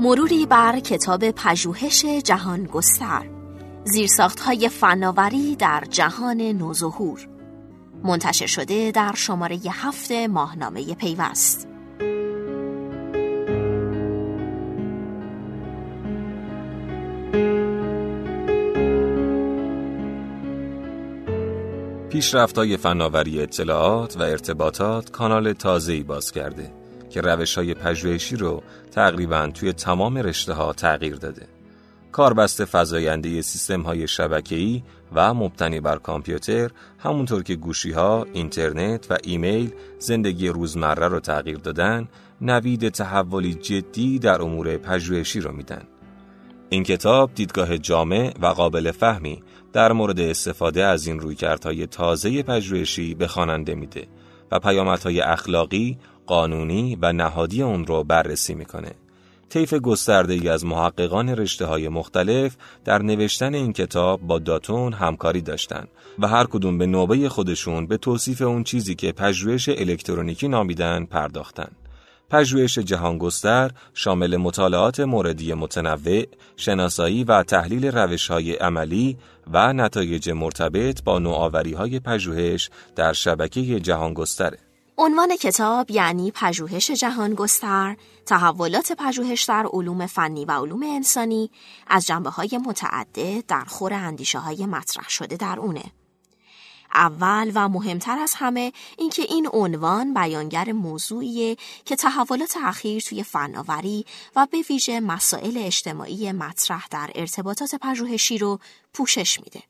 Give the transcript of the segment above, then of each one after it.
مروری بر کتاب پژوهش جهان گستر. زیرساخت های فناوری در جهان نوظهور. منتشر شده در شماره هفت ماهنامه پیوست. پیشرفت‌های فناوری اطلاعات و ارتباطات کانال تازه‌ای باز کرده. که روش های پژوهشی رو تقریبا توی تمام رشته ها تغییر داده. کاربست فضاینده سیستم های شبکه‌ای و مبتنی بر کامپیوتر همونطور که گوشی ها، اینترنت و ایمیل زندگی روزمره رو تغییر دادن، نوید تحولی جدی در امور پژوهشی رو میدن. این کتاب دیدگاه جامع و قابل فهمی در مورد استفاده از این رویکردهای تازه پژوهشی به خواننده میده و پیامدهای اخلاقی، قانونی و نهادی اون رو بررسی می‌کنه. طیف گسترده ای از محققان رشته های مختلف در نوشتن این کتاب با داتون همکاری داشتند و هر کدوم به نوبه خودشون به توصیف اون چیزی که پژوهش الکترونیکی نامیدن پرداختند. پژوهش جهانگستر شامل مطالعات موردی متنوع، شناسایی و تحلیل روش‌های عملی و نتایج مرتبط با نوآوری‌های پژوهش در شبکه جهانگستره. عنوان کتاب یعنی پژوهش جهان گستر، تحولات پژوهش در علوم فنی و علوم انسانی از جنبه های متعدد در خور اندیشه های مطرح شده در اونه. اول و مهمتر از همه اینکه این عنوان بیانگر موضوعیه که تحولات اخیر توی فناوری و به ویژه مسائل اجتماعی مطرح در ارتباطات پژوهشی رو پوشش میده.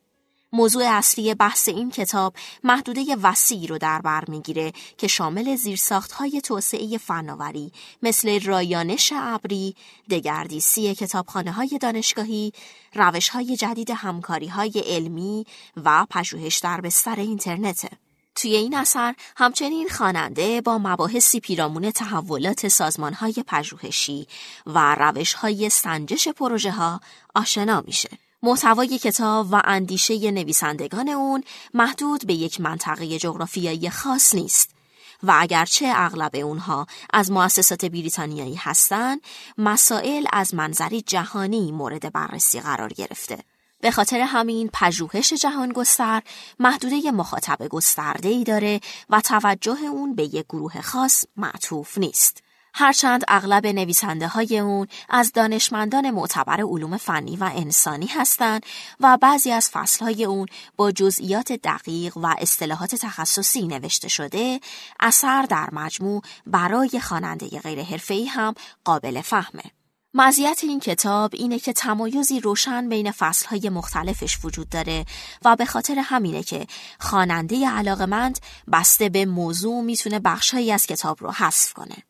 موضوع اصلی بحث این کتاب محدوده وسیعی رو در بر می‌گیره که شامل زیرساختهای توسعه فناوری مثل رایانش ابری، دگردیسی کتابخانه های دانشگاهی، روش های جدید همکاری های علمی و پژوهش در بستر اینترنته. توی این اثر همچنین خواننده با مباحثی پیرامون تحولات سازمان های پژوهشی و روش های سنجش پروژه ها آشنا میشه. محتوای کتاب و اندیشه نویسندگان اون محدود به یک منطقه جغرافیایی خاص نیست و اگرچه اغلب اونها از مؤسسات بریتانیایی هستند، مسائل از منظری جهانی مورد بررسی قرار گرفته. به خاطر همین پژوهش جهان گستر محدوده مخاطب گسترده ای داره و توجه اون به یک گروه خاص معطوف نیست. هرچند اغلب نویسنده های اون از دانشمندان معتبر علوم فنی و انسانی هستند و بعضی از فصلهای اون با جزئیات دقیق و اصطلاحات تخصصی نوشته شده اثر در مجموع برای خواننده غیر حرفه‌ای هم قابل فهمه. مزیت این کتاب اینه که تمایزی روشن بین فصلهای مختلفش وجود داره و به خاطر همینه که خواننده علاقمند بسته به موضوع می‌تونه بخشهایی از کتاب رو حذف کنه.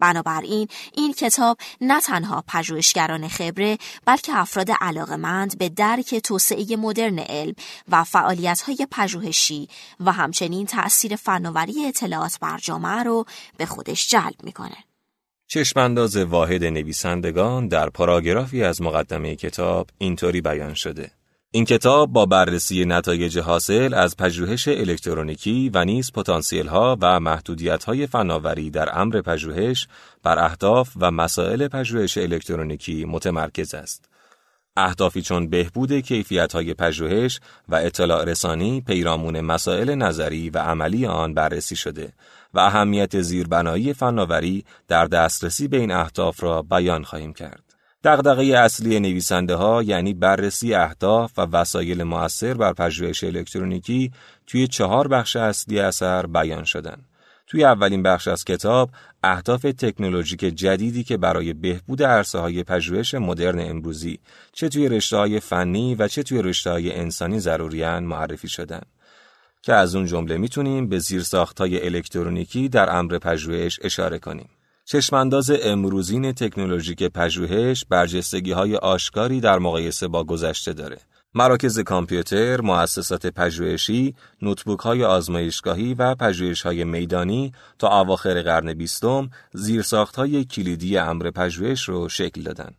بنابراین این کتاب نه تنها پژوهشگران خبره بلکه افراد علاقمند به درک توسعه مدرن علم و فعالیت‌های پژوهشی و همچنین تأثیر فناوری اطلاعات بر جامعه رو به خودش جلب می‌کنه. چشمانداز واحد نویسندگان در پاراگرافی از مقدمه کتاب اینطوری بیان شده. این کتاب با بررسی نتایج حاصل از پژوهش الکترونیکی و نیز پتانسیل ها و محدودیت های فناوری در امر پژوهش بر اهداف و مسائل پژوهش الکترونیکی متمرکز است. اهدافی چون بهبود کیفیت های پژوهش و اطلاع رسانی پیرامون مسائل نظری و عملی آن بررسی شده و اهمیت زیربنایی فناوری در دسترسی به این اهداف را بیان خواهیم کرد. دغدغه اصلی نویسنده ها یعنی بررسی اهداف و وسایل مؤثر بر پژوهش الکترونیکی توی چهار بخش اصلی اثر بیان شدن. توی اولین بخش از کتاب اهداف تکنولوژیک جدیدی که برای بهبود عرصه های پژوهش مدرن امروزی چه توی رشته های فنی و چه توی رشته های انسانی ضروریان معرفی شدن که از اون جمله می‌تونیم به زیرساخت های الکترونیکی در امر پژوهش اشاره کنیم. چشمانداز امروزین تکنولوژیک پژوهش برجستگی های آشکاری در مقایسه با گذشته داره. مراکز کامپیوتر، مؤسسات پژوهشی، نوتبوک های آزمایشگاهی و پژوهش های میدانی تا اواخر قرن بیستم زیرساخت های کلیدی امر پژوهش رو شکل دادن.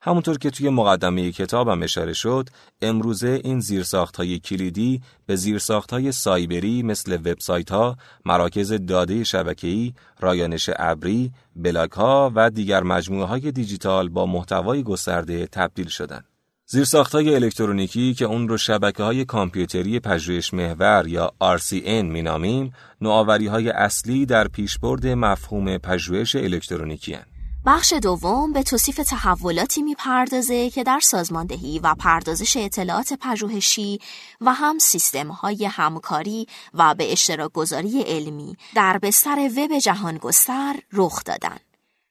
همونطور که توی مقدمه کتابم اشاره شد، امروزه این زیرساخت های کلیدی به زیرساخت های سایبری مثل وبسایت ها، مراکز داده شبکه‌ای، رایانش ابری، بلاک ها و دیگر مجموعه های دیجیتال با محتوای گسترده تبدیل شدند. زیرساخت های الکترونیکی که اون رو شبکه های کامپیوتری پژوهش محور یا RCN مینامیم، نوآوری های اصلی در پیشبرد مفهوم پژوهش الکترونیکی هن. بخش دوم به توصیف تحولاتی می‌پردازه که در سازماندهی و پردازش اطلاعات پژوهشی و هم سیستم های همکاری و به اشتراک گذاری علمی در بستر وب جهان گستر رخ دادن.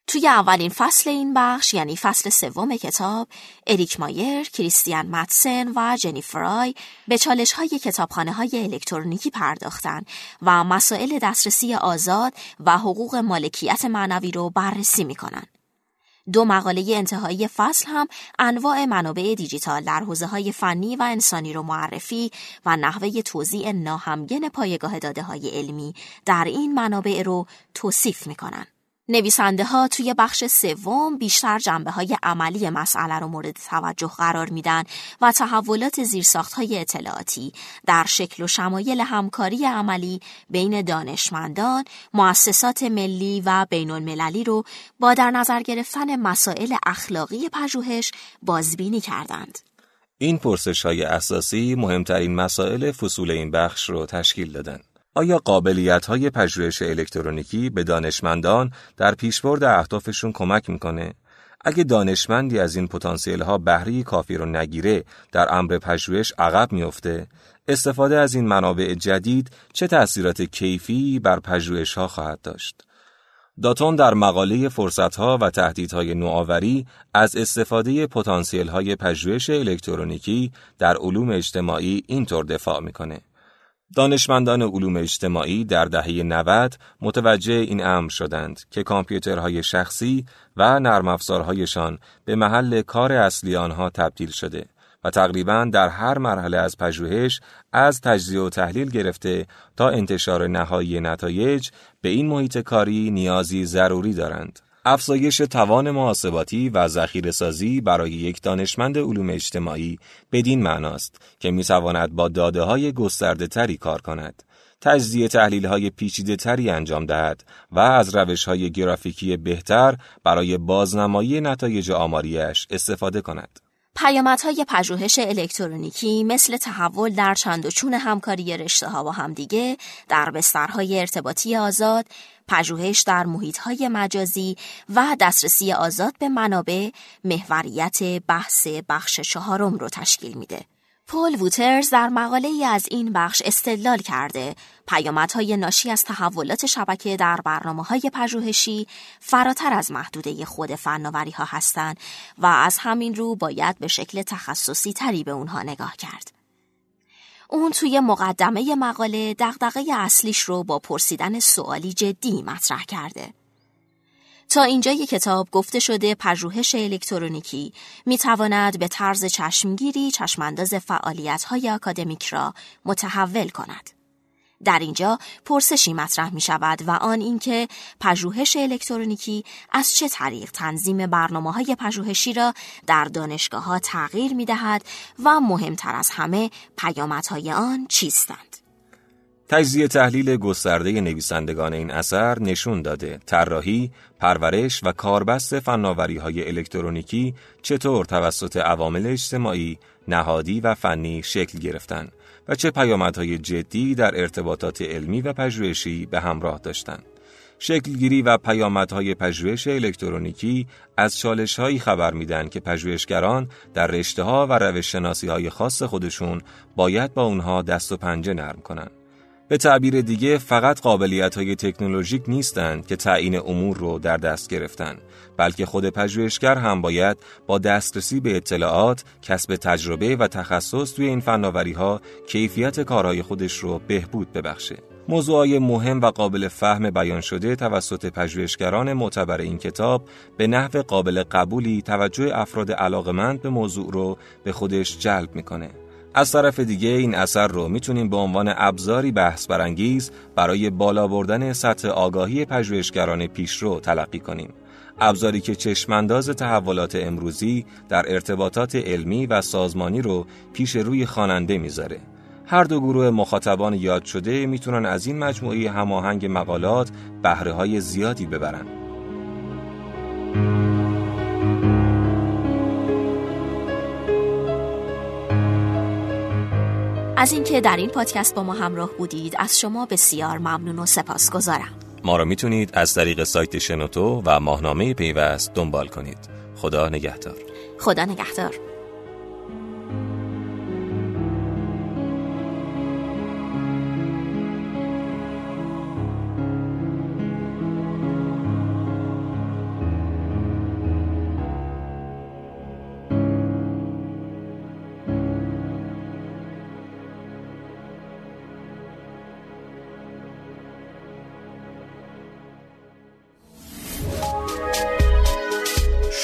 توی اولین فصل این بخش یعنی فصل سوم کتاب اریک مایر، کریستیان ماتسن و جنیفرای به چالش های کتابخانه های الکترونیکی پرداختن و مسائل دسترسی آزاد و حقوق مالکیت معنوی رو بررسی می‌کنن. دو مقاله انتهایی فصل هم انواع منابع دیجیتال در حوزه های فنی و انسانی رو معرفی و نحوه توضیح ناهمگن پایگاه داده های علمی در این منابع رو توصیف می‌کنن. نویسنده ها توی بخش سوم بیشتر جنبه های عملی مسئله رو مورد توجه قرار میدن و تحولات زیرساخت های اطلاعاتی در شکل و شمایل همکاری عملی بین دانشمندان، مؤسسات ملی و بین المللی رو با در نظر گرفتن مسائل اخلاقی پژوهش بازبینی کردند. این پرسش های اساسی مهمترین مسائل فصول این بخش رو تشکیل دادند. آیا قابلیت های پژوهش الکترونیکی به دانشمندان در پیشبرد اهدافشون کمک می‌کنه؟ اگه دانشمندی از این پتانسیل ها بهره کافی رو نگیره در امر پژوهش عقب میافته. استفاده از این منابع جدید چه تأثیرات کیفی بر پژوهش ها خواهد داشت؟ داتون در مقاله فرصت ها و تهدیدهای نوآوری از استفاده پتانسیل های پژوهش الکترونیکی در علوم اجتماعی اینطور دفاع می‌کنه. دانشمندان علوم اجتماعی در دهه 90 متوجه این امر شدند که کامپیوترهای شخصی و نرم افزارهایشان به محل کار اصلی آنها تبدیل شده و تقریبا در هر مرحله از پژوهش از تجزیه و تحلیل گرفته تا انتشار نهایی نتایج به این محیط کاری نیازی ضروری دارند. افزایش توان محاسباتی و ذخیره سازی برای یک دانشمند علوم اجتماعی بدین معناست که می‌تواند با داده های گسترده تری کار کند. تجزیه تحلیل های پیچیده تری انجام دهد و از روش های گرافیکی بهتر برای بازنمایی نتایج آماریش استفاده کند. پیامدهای پژوهش الکترونیکی مثل تحول در چند و چون همکاری رشته ها با همدیگه در بسترهای ارتباطی آزاد، پژوهش در محیطهای مجازی و دسترسی آزاد به منابع محوریت بحث بخش چهارم رو تشکیل میده. پول ووترز در مقاله ای از این بخش استدلال کرده پیامدهای ناشی از تحولات شبکه در برنامه های پژوهشی فراتر از محدوده خود فناوری ها هستند و از همین رو باید به شکل تخصصی تری به اونها نگاه کرد. اون توی مقدمه مقاله دغدغه اصلیش رو با پرسیدن سوالی جدی مطرح کرده. تا اینجای کتاب گفته شده پژوهش الکترونیکی می تواند به طرز چشمگیری چشمانداز فعالیت های اکادمیک را متحول کند. در اینجا پرسشی مطرح می شود و آن اینکه پژوهش الکترونیکی از چه طریق تنظیم برنامه های پژوهشی را در دانشگاه ها تغییر می دهد و مهمتر از همه پیامدهای آن چیستند. تجزیه تحلیل گسترده نویسندگان این اثر نشون داده طراحی، پرورش و کاربست فناوری های الکترونیکی چطور توسط عوامل اجتماعی، نهادی و فنی شکل گرفتند و چه پیامدهای جدی در ارتباطات علمی و پژوهشی به همراه داشتند. شکلگیری و پیامدهای پژوهش الکترونیکی از چالشهایی خبر میدن که پژوهشگران در رشته ها و روش های خاص خودشون باید با اونها دست و پنجه نرم کنند. به تعبیر دیگه فقط قابلیت های تکنولوژیک نیستند که تعیین امور رو در دست گرفتن بلکه خود پژوهشگر هم باید با دسترسی به اطلاعات، کسب تجربه و تخصص توی این فناوری ها کیفیت کارهای خودش رو بهبود ببخشه. موضوعای مهم و قابل فهم بیان شده توسط پژوهشگران معتبر این کتاب به نحو قابل قبولی توجه افراد علاقمند به موضوع رو به خودش جلب می‌کنه. از طرف دیگه این اثر رو می‌تونیم به عنوان ابزاری بحث برانگیز برای بالا بردن سطح آگاهی پژوهشگران پیشرو تلقی کنیم. ابزاری که چشمانداز تحولات امروزی در ارتباطات علمی و سازمانی رو پیش روی خواننده می‌ذاره. هر دو گروه مخاطبان یاد شده می‌تونن از این مجموعه هماهنگ مقالات بهره های زیادی ببرن. از اینکه در این پادکست با ما همراه بودید از شما بسیار ممنون و سپاسگزارم. ما را می‌تونید از طریق سایت شنوتو و ماهنامه پیوست دنبال کنید. خدا نگهدار. خدا نگهدار.